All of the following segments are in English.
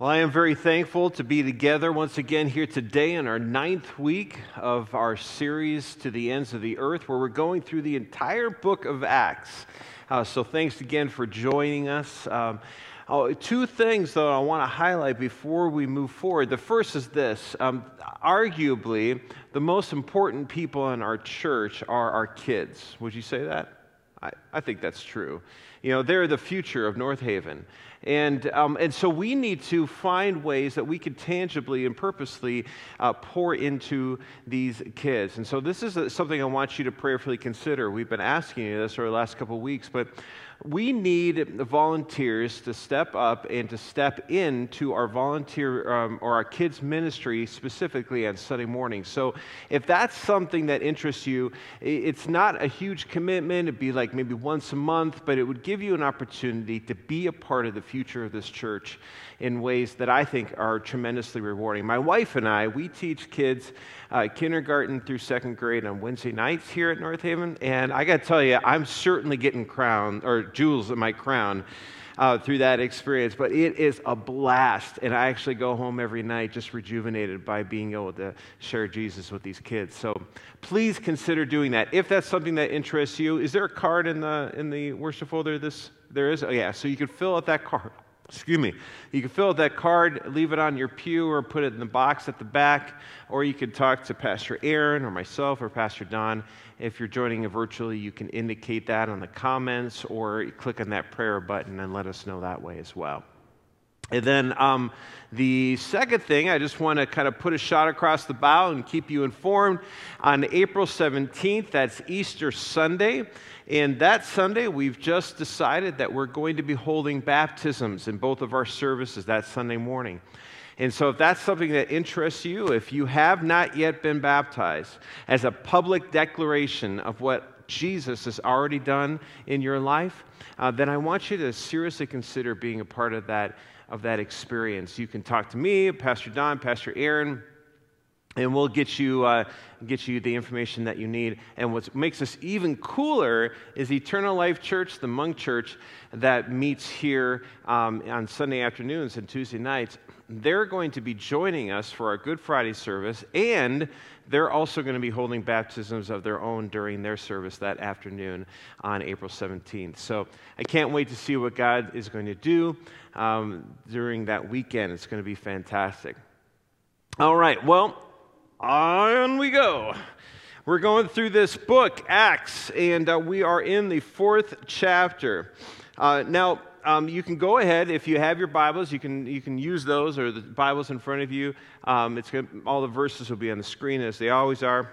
Well, I am very thankful to be together once again here today in our ninth week of our series to the ends of the earth, where we're going through the entire book of Acts. Uh, so, thanks again for joining us. Um, oh, two things, though, I want to highlight before we move forward. The first is this um, arguably, the most important people in our church are our kids. Would you say that? I, I think that's true. You know, they're the future of North Haven. And, um, and so we need to find ways that we can tangibly and purposely uh, pour into these kids. And so this is something I want you to prayerfully consider. We've been asking you this over the last couple of weeks, but we need volunteers to step up and to step into our volunteer um, or our kids' ministry specifically on Sunday morning. So, if that's something that interests you, it's not a huge commitment. It'd be like maybe once a month, but it would give you an opportunity to be a part of the future of this church in ways that I think are tremendously rewarding. My wife and I, we teach kids uh, kindergarten through second grade on Wednesday nights here at North Haven, and I got to tell you, I'm certainly getting crowned or jewels in my crown. Uh, through that experience, but it is a blast. And I actually go home every night just rejuvenated by being able to share Jesus with these kids. So please consider doing that. If that's something that interests you, is there a card in the, in the worship folder? This, there is? Oh, yeah. So you can fill out that card excuse me, you can fill out that card, leave it on your pew, or put it in the box at the back, or you can talk to Pastor Aaron or myself or Pastor Don. If you're joining virtually, you can indicate that on the comments or click on that prayer button and let us know that way as well. And then um, the second thing, I just want to kind of put a shot across the bow and keep you informed. On April 17th, that's Easter Sunday. And that Sunday, we've just decided that we're going to be holding baptisms in both of our services that Sunday morning. And so, if that's something that interests you, if you have not yet been baptized, as a public declaration of what Jesus has already done in your life, uh, then I want you to seriously consider being a part of that, of that experience. You can talk to me, Pastor Don, Pastor Aaron and we'll get you, uh, get you the information that you need. And what makes this even cooler is Eternal Life Church, the Hmong church that meets here um, on Sunday afternoons and Tuesday nights. They're going to be joining us for our Good Friday service, and they're also going to be holding baptisms of their own during their service that afternoon on April 17th. So I can't wait to see what God is going to do um, during that weekend. It's going to be fantastic. All right, well, on we go. We're going through this book, Acts, and uh, we are in the fourth chapter. Uh, now, um, you can go ahead if you have your Bibles. You can you can use those or the Bibles in front of you. Um, it's gonna, all the verses will be on the screen as they always are.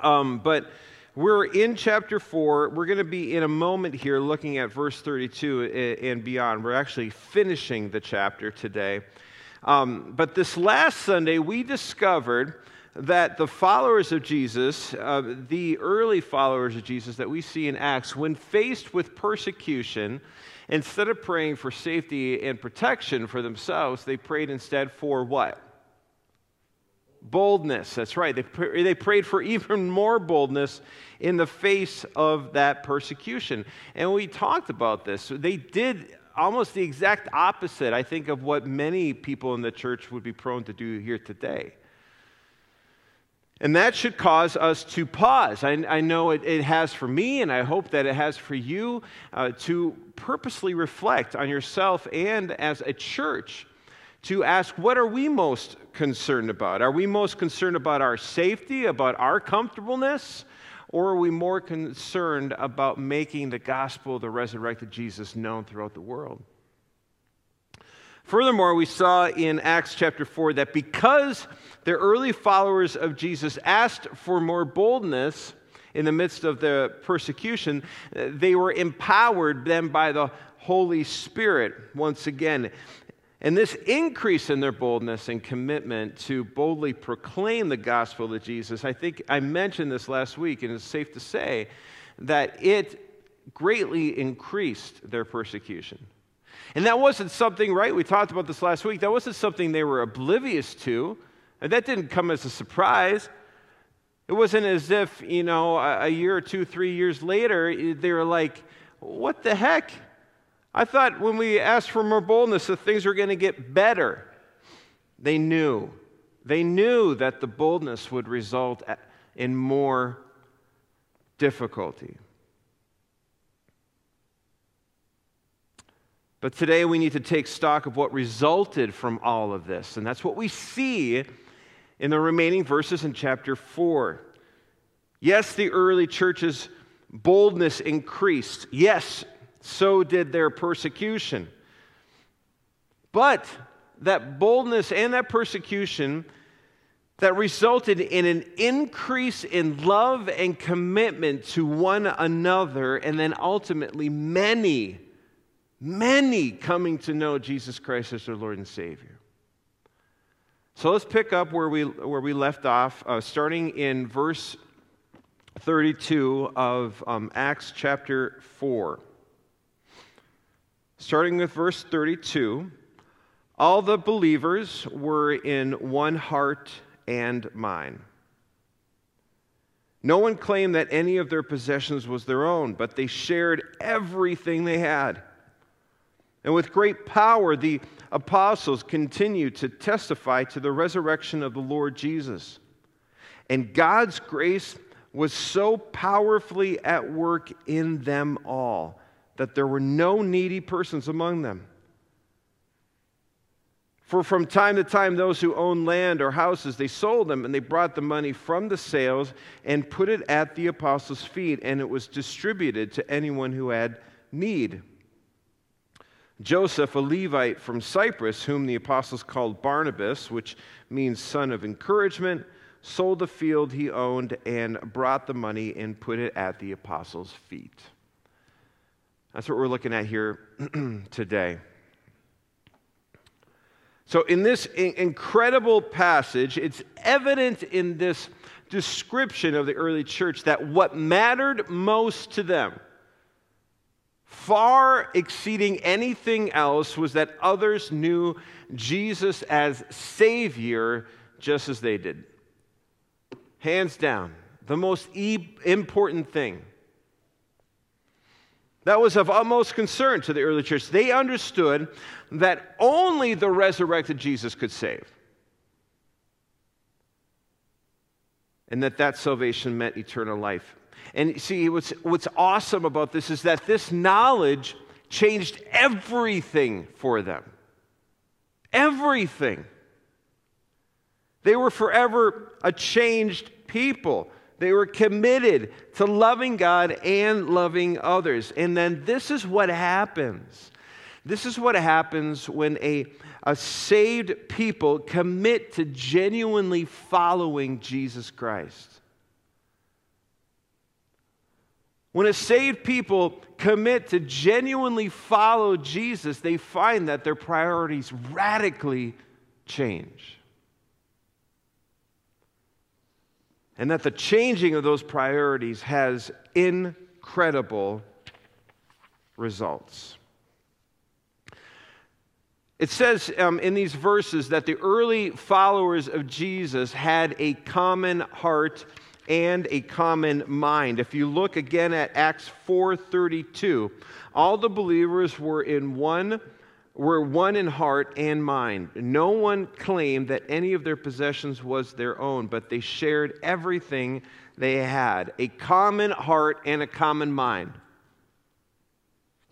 Um, but we're in chapter four. We're going to be in a moment here looking at verse 32 and beyond. We're actually finishing the chapter today. Um, but this last Sunday, we discovered that the followers of Jesus, uh, the early followers of Jesus that we see in Acts, when faced with persecution, instead of praying for safety and protection for themselves, they prayed instead for what? Boldness. That's right. They, pr- they prayed for even more boldness in the face of that persecution. And we talked about this. They did almost the exact opposite, I think, of what many people in the church would be prone to do here today. And that should cause us to pause. I, I know it, it, has for me, and I hope that it has for you, uh, to purposely reflect on yourself and as a church to ask what are we most concerned about? Are we most concerned about our safety, about our comfortableness? Or are we more concerned about making the gospel of the resurrected Jesus known throughout the world? Furthermore, we saw in Acts chapter 4 that because the early followers of Jesus asked for more boldness in the midst of the persecution, they were empowered then by the Holy Spirit once again. And this increase in their boldness and commitment to boldly proclaim the gospel of Jesus, I think I mentioned this last week, and it's safe to say that it greatly increased their persecution. And that wasn't something, right? We talked about this last week. That wasn't something they were oblivious to. And that didn't come as a surprise. It wasn't as if, you know, a year or two, three years later, they were like, what the heck? I thought when we asked for more boldness that things were going to get better. They knew. They knew that the boldness would result in more difficulty. But today we need to take stock of what resulted from all of this. And that's what we see in the remaining verses in chapter 4. Yes, the early church's boldness increased. Yes, so did their persecution. But that boldness and that persecution that resulted in an increase in love and commitment to one another, and then ultimately many, many coming to know Jesus Christ as their Lord and Savior. So let's pick up where we, where we left off, uh, starting in verse 32 of um, Acts chapter 4. Starting with verse 32, all the believers were in one heart and mind. No one claimed that any of their possessions was their own, but they shared everything they had. And with great power, the apostles continued to testify to the resurrection of the Lord Jesus. And God's grace was so powerfully at work in them all that there were no needy persons among them. For from time to time, those who owned land or houses, they sold them and they brought the money from the sales and put it at the apostles' feet, and it was distributed to anyone who had need. Joseph, a Levite from Cyprus, whom the apostles called Barnabas, which means son of encouragement, sold the field he owned and brought the money and put it at the apostles' feet. That's what we're looking at here today. So, in this incredible passage, it's evident in this description of the early church that what mattered most to them, far exceeding anything else, was that others knew Jesus as Savior just as they did. Hands down, the most e- important thing. That was of utmost concern to the early church. They understood that only the resurrected Jesus could save. And that that salvation meant eternal life. And see, what's, what's awesome about this is that this knowledge changed everything for them. Everything. They were forever a changed people. They were committed to loving God and loving others. And then this is what happens. This is what happens when a, a saved people commit to genuinely following Jesus Christ. When a saved people commit to genuinely follow Jesus, they find that their priorities radically change. And that the changing of those priorities has incredible results. It says um, in these verses that the early followers of Jesus had a common heart and a common mind. If you look again at Acts 4:32, all the believers were in one were one in heart and mind. No one claimed that any of their possessions was their own, but they shared everything they had a common heart and a common mind.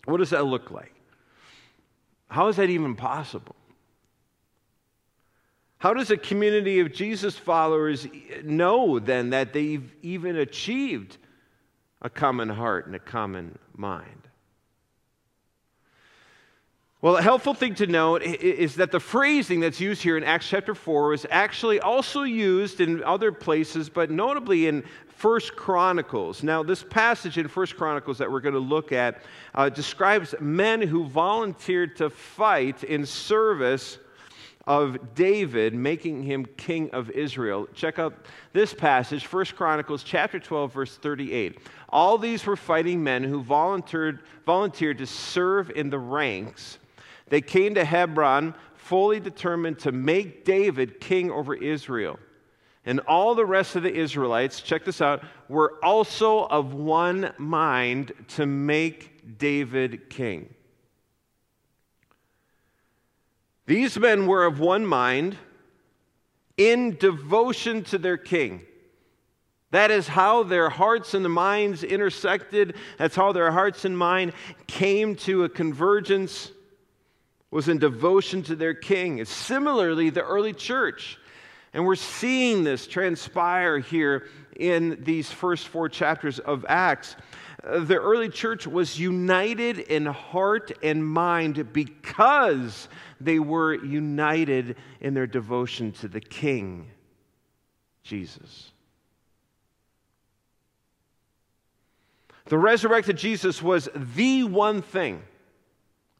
What does that look like? How is that even possible? How does a community of Jesus followers know then that they've even achieved a common heart and a common mind? Well, a helpful thing to note is that the phrasing that's used here in Acts chapter 4 is actually also used in other places, but notably in First Chronicles. Now, this passage in First Chronicles that we're going to look at uh, describes men who volunteered to fight in service of David, making him king of Israel. Check out this passage, First Chronicles chapter 12, verse 38. All these were fighting men who volunteered, volunteered to serve in the ranks they came to Hebron fully determined to make David king over Israel. And all the rest of the Israelites, check this out, were also of one mind to make David king. These men were of one mind in devotion to their king. That is how their hearts and the minds intersected. That's how their hearts and mind came to a convergence was in devotion to their king. It's similarly the early church. And we're seeing this transpire here in these first four chapters of Acts. Uh, the early church was united in heart and mind because they were united in their devotion to the King, Jesus. The resurrected Jesus was the one thing,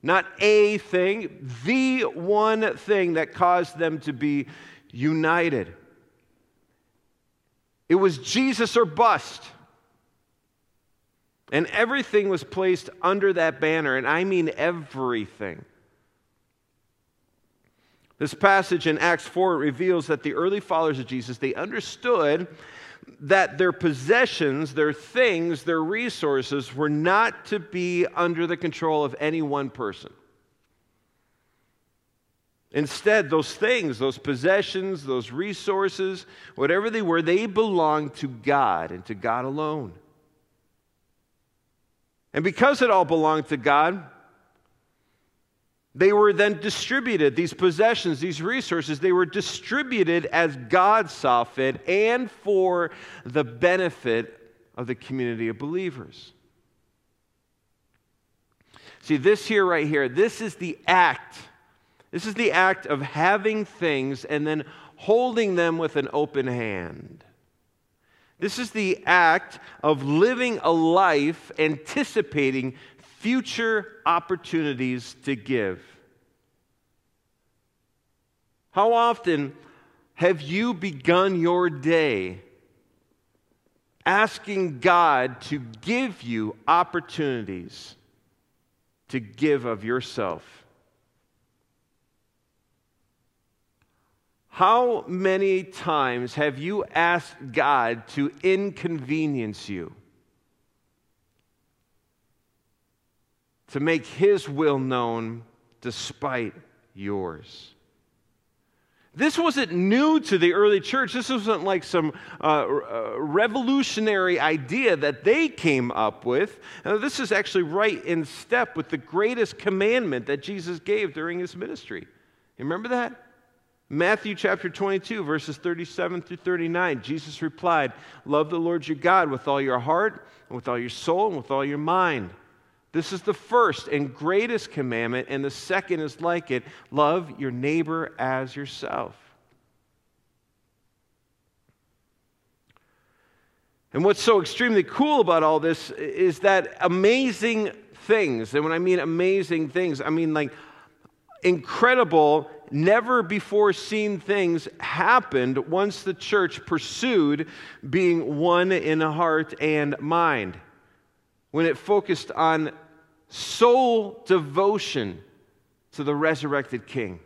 not a thing, the one thing that caused them to be united. It was Jesus or bust. And everything was placed under that banner, and I mean everything. This passage in Acts 4 reveals that the early followers of Jesus, they understood that their possessions, their things, their resources were not to be under the control of any one person. Instead, those things, those possessions, those resources, whatever they were, they belonged to God and to God alone. And because it all belonged to God, they were then distributed, these possessions, these resources, they were distributed as God saw fit and for the benefit of the community of believers. See, this here, right here, this is the act this is the act of having things and then holding them with an open hand. This is the act of living a life anticipating future opportunities to give. How often have you begun your day asking God to give you opportunities to give of yourself? How many times have you asked God to inconvenience you? To make His will known despite yours? This wasn't new to the early church. This wasn't like some uh, uh, revolutionary idea that they came up with. Uh, this is actually right in step with the greatest commandment that Jesus gave during his ministry. You remember that? Matthew chapter 22, verses 37 through 39, Jesus replied, Love the Lord your God with all your heart, and with all your soul, and with all your mind. This is the first and greatest commandment, and the second is like it love your neighbor as yourself. And what's so extremely cool about all this is that amazing things, and when I mean amazing things, I mean like incredible never before seen things happened once the church pursued being one in heart and mind. When it focused on sole devotion to the resurrected King.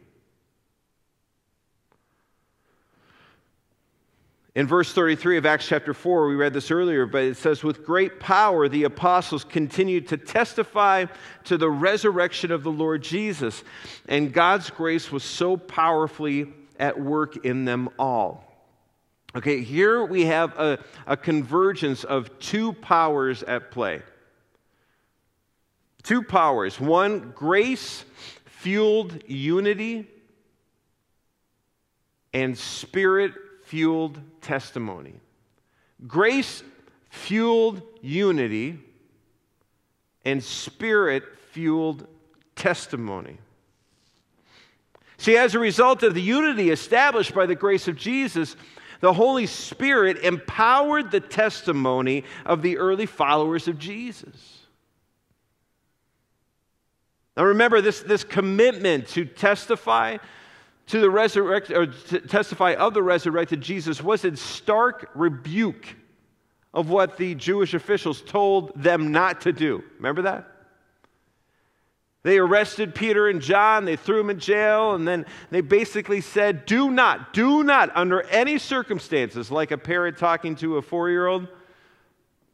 In verse 33 of Acts chapter 4, we read this earlier, but it says, With great power the apostles continued to testify to the resurrection of the Lord Jesus, and God's grace was so powerfully at work in them all. Okay, here we have a, a convergence of two powers at play. Two powers. One, grace fueled unity, and spirit fueled testimony. Grace fueled unity and spirit fueled testimony. See, as a result of the unity established by the grace of Jesus, the Holy Spirit empowered the testimony of the early followers of Jesus. Now remember, this, this commitment to testify to the resurrected, or to testify of the resurrected Jesus was in stark rebuke of what the Jewish officials told them not to do. Remember that? They arrested Peter and John, they threw them in jail, and then they basically said, Do not, do not, under any circumstances, like a parent talking to a four year old,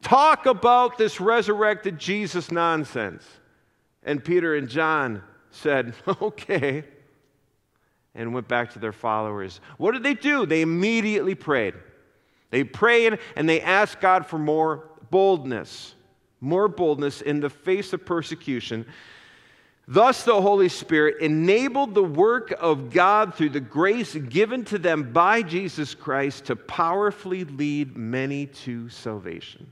talk about this resurrected Jesus nonsense. And Peter and John said, Okay. and went back to their followers. What did they do? They immediately prayed. They prayed and they asked God for more boldness, more boldness in the face of persecution. Thus, the Holy Spirit enabled the work of God through the grace given to them by Jesus Christ to powerfully lead many to salvation.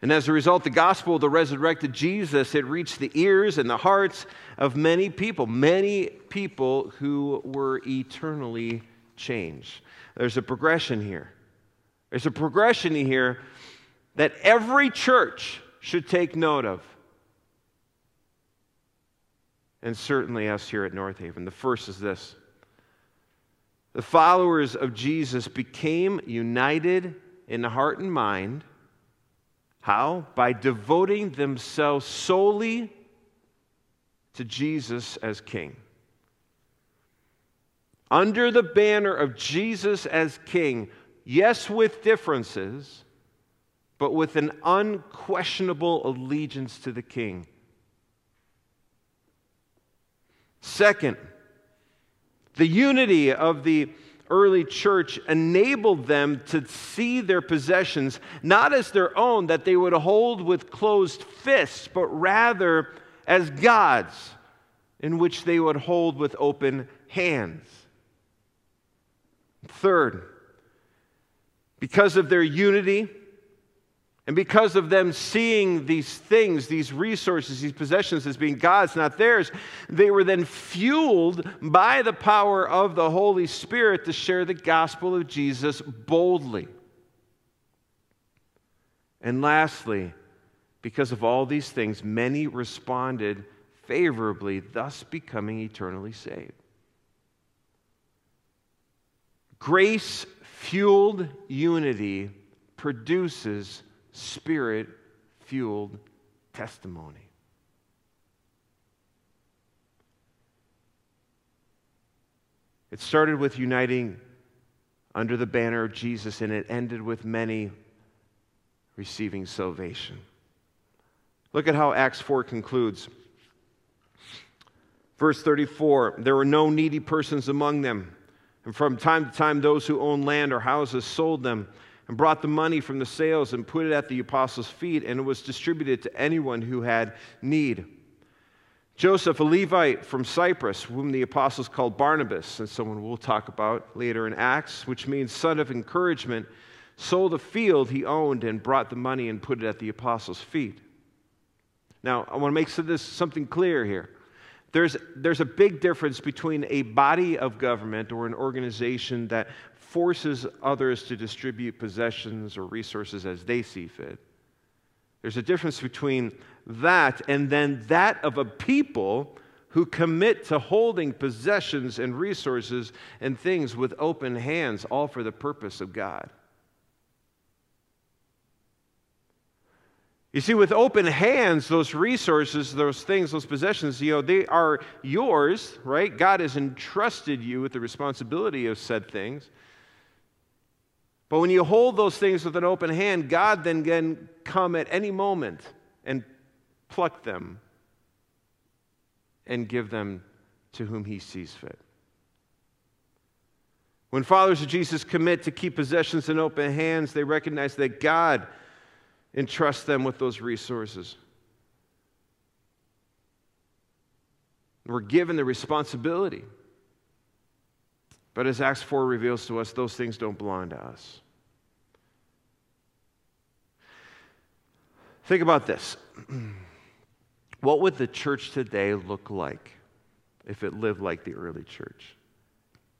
And as a result, the gospel of the resurrected Jesus had reached the ears and the hearts of many people, many people who were eternally changed. There's a progression here. There's a progression here that every church should take note of. And certainly us here at North Haven. The first is this the followers of Jesus became united in the heart and mind how? By devoting themselves solely to Jesus as King. Under the banner of Jesus as King, yes, with differences, but with an unquestionable allegiance to the King. Second, the unity of the early church enabled them to see their possessions not as their own that they would hold with closed fists, but rather as God's, in which they would hold with open hands. Third, because of their unity, and because of them seeing these things, these resources, these possessions as being God's, not theirs, they were then fueled by the power of the Holy Spirit to share the gospel of Jesus boldly. And lastly, because of all these things, many responded favorably, thus becoming eternally saved. Grace fueled unity produces spirit fueled testimony. It started with uniting under the banner of Jesus, and it ended with many receiving salvation. Look at how Acts 4 concludes. Verse 34 There were no needy persons among them, and from time to time those who owned land or houses sold them and brought the money from the sales and put it at the apostles' feet, and it was distributed to anyone who had need. Joseph, a Levite from Cyprus, whom the apostles called Barnabas, and someone we'll talk about later in Acts, which means son of encouragement, sold a field he owned and brought the money and put it at the apostles' feet. Now, I want to make this something clear here. There's, there's a big difference between a body of government or an organization that forces others to distribute possessions or resources as they see fit. There's a difference between that and then that of a people who commit to holding possessions and resources and things with open hands, all for the purpose of God. You see, with open hands, those resources, those things, those possessions, you know, they are yours, right? God has entrusted you with the responsibility of said things. But when you hold those things with an open hand, God then can come at any moment and pluck them and give them to whom he sees fit. When followers of Jesus commit to keep possessions in open hands, they recognize that God entrusts them with those resources. We're given the responsibility. But as Acts 4 reveals to us, those things don't belong to us. Think about this. What would the church today look like if it lived like the early church?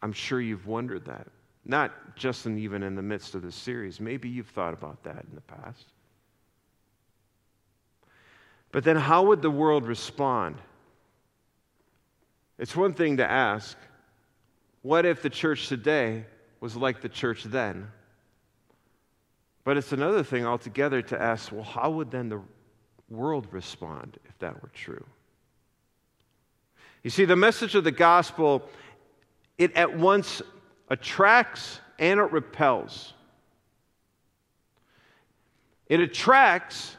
I'm sure you've wondered that. Not just in, even in the midst of this series. Maybe you've thought about that in the past. But then, how would the world respond? It's one thing to ask, what if the church today was like the church then? But it's another thing altogether to ask, well, how would then the world respond if that were true? You see, the message of the gospel, it at once attracts and it repels. It attracts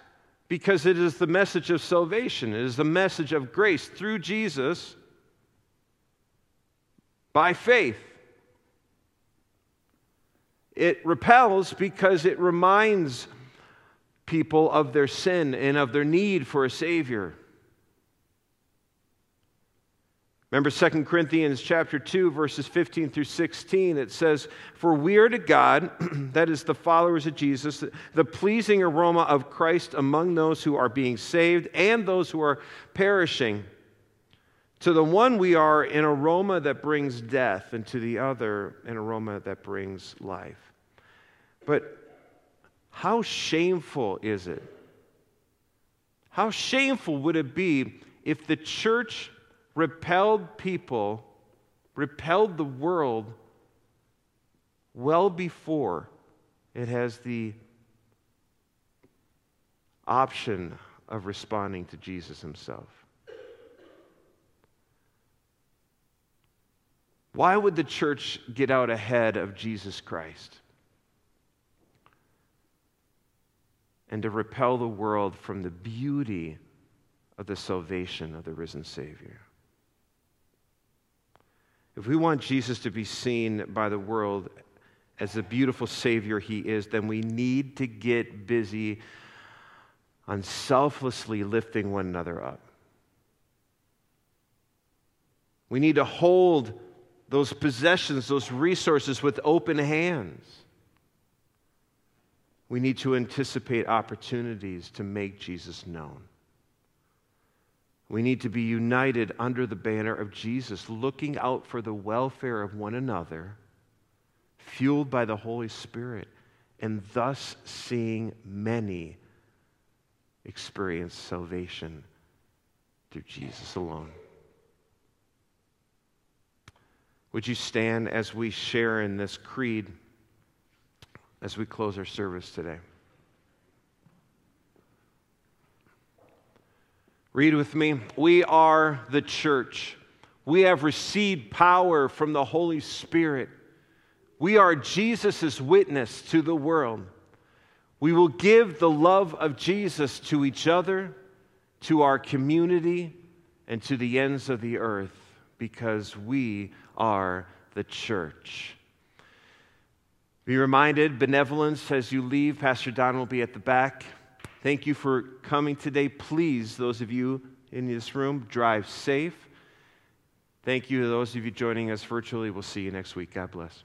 because it is the message of salvation, it is the message of grace through Jesus by faith. It repels because it reminds people of their sin and of their need for a Savior. Remember 2 Corinthians chapter 2 verses 15 through 16 it says for we are to God that is the followers of Jesus the pleasing aroma of Christ among those who are being saved and those who are perishing to the one we are an aroma that brings death and to the other an aroma that brings life but how shameful is it how shameful would it be if the church repelled people, repelled the world well before it has the option of responding to Jesus himself. Why would the church get out ahead of Jesus Christ? And to repel the world from the beauty of the salvation of the risen Savior. If we want Jesus to be seen by the world as the beautiful Savior He is, then we need to get busy on selflessly lifting one another up. We need to hold those possessions, those resources with open hands. We need to anticipate opportunities to make Jesus known. We need to be united under the banner of Jesus, looking out for the welfare of one another, fueled by the Holy Spirit, and thus seeing many experience salvation through Jesus alone. Would you stand as we share in this creed as we close our service today? Read with me. We are the church. We have received power from the Holy Spirit. We are Jesus' witness to the world. We will give the love of Jesus to each other, to our community, and to the ends of the earth because we are the church. Be reminded, benevolence as you leave. Pastor Don will be at the back. Thank you for coming today. Please, those of you in this room, drive safe. Thank you to those of you joining us virtually. We'll see you next week. God bless.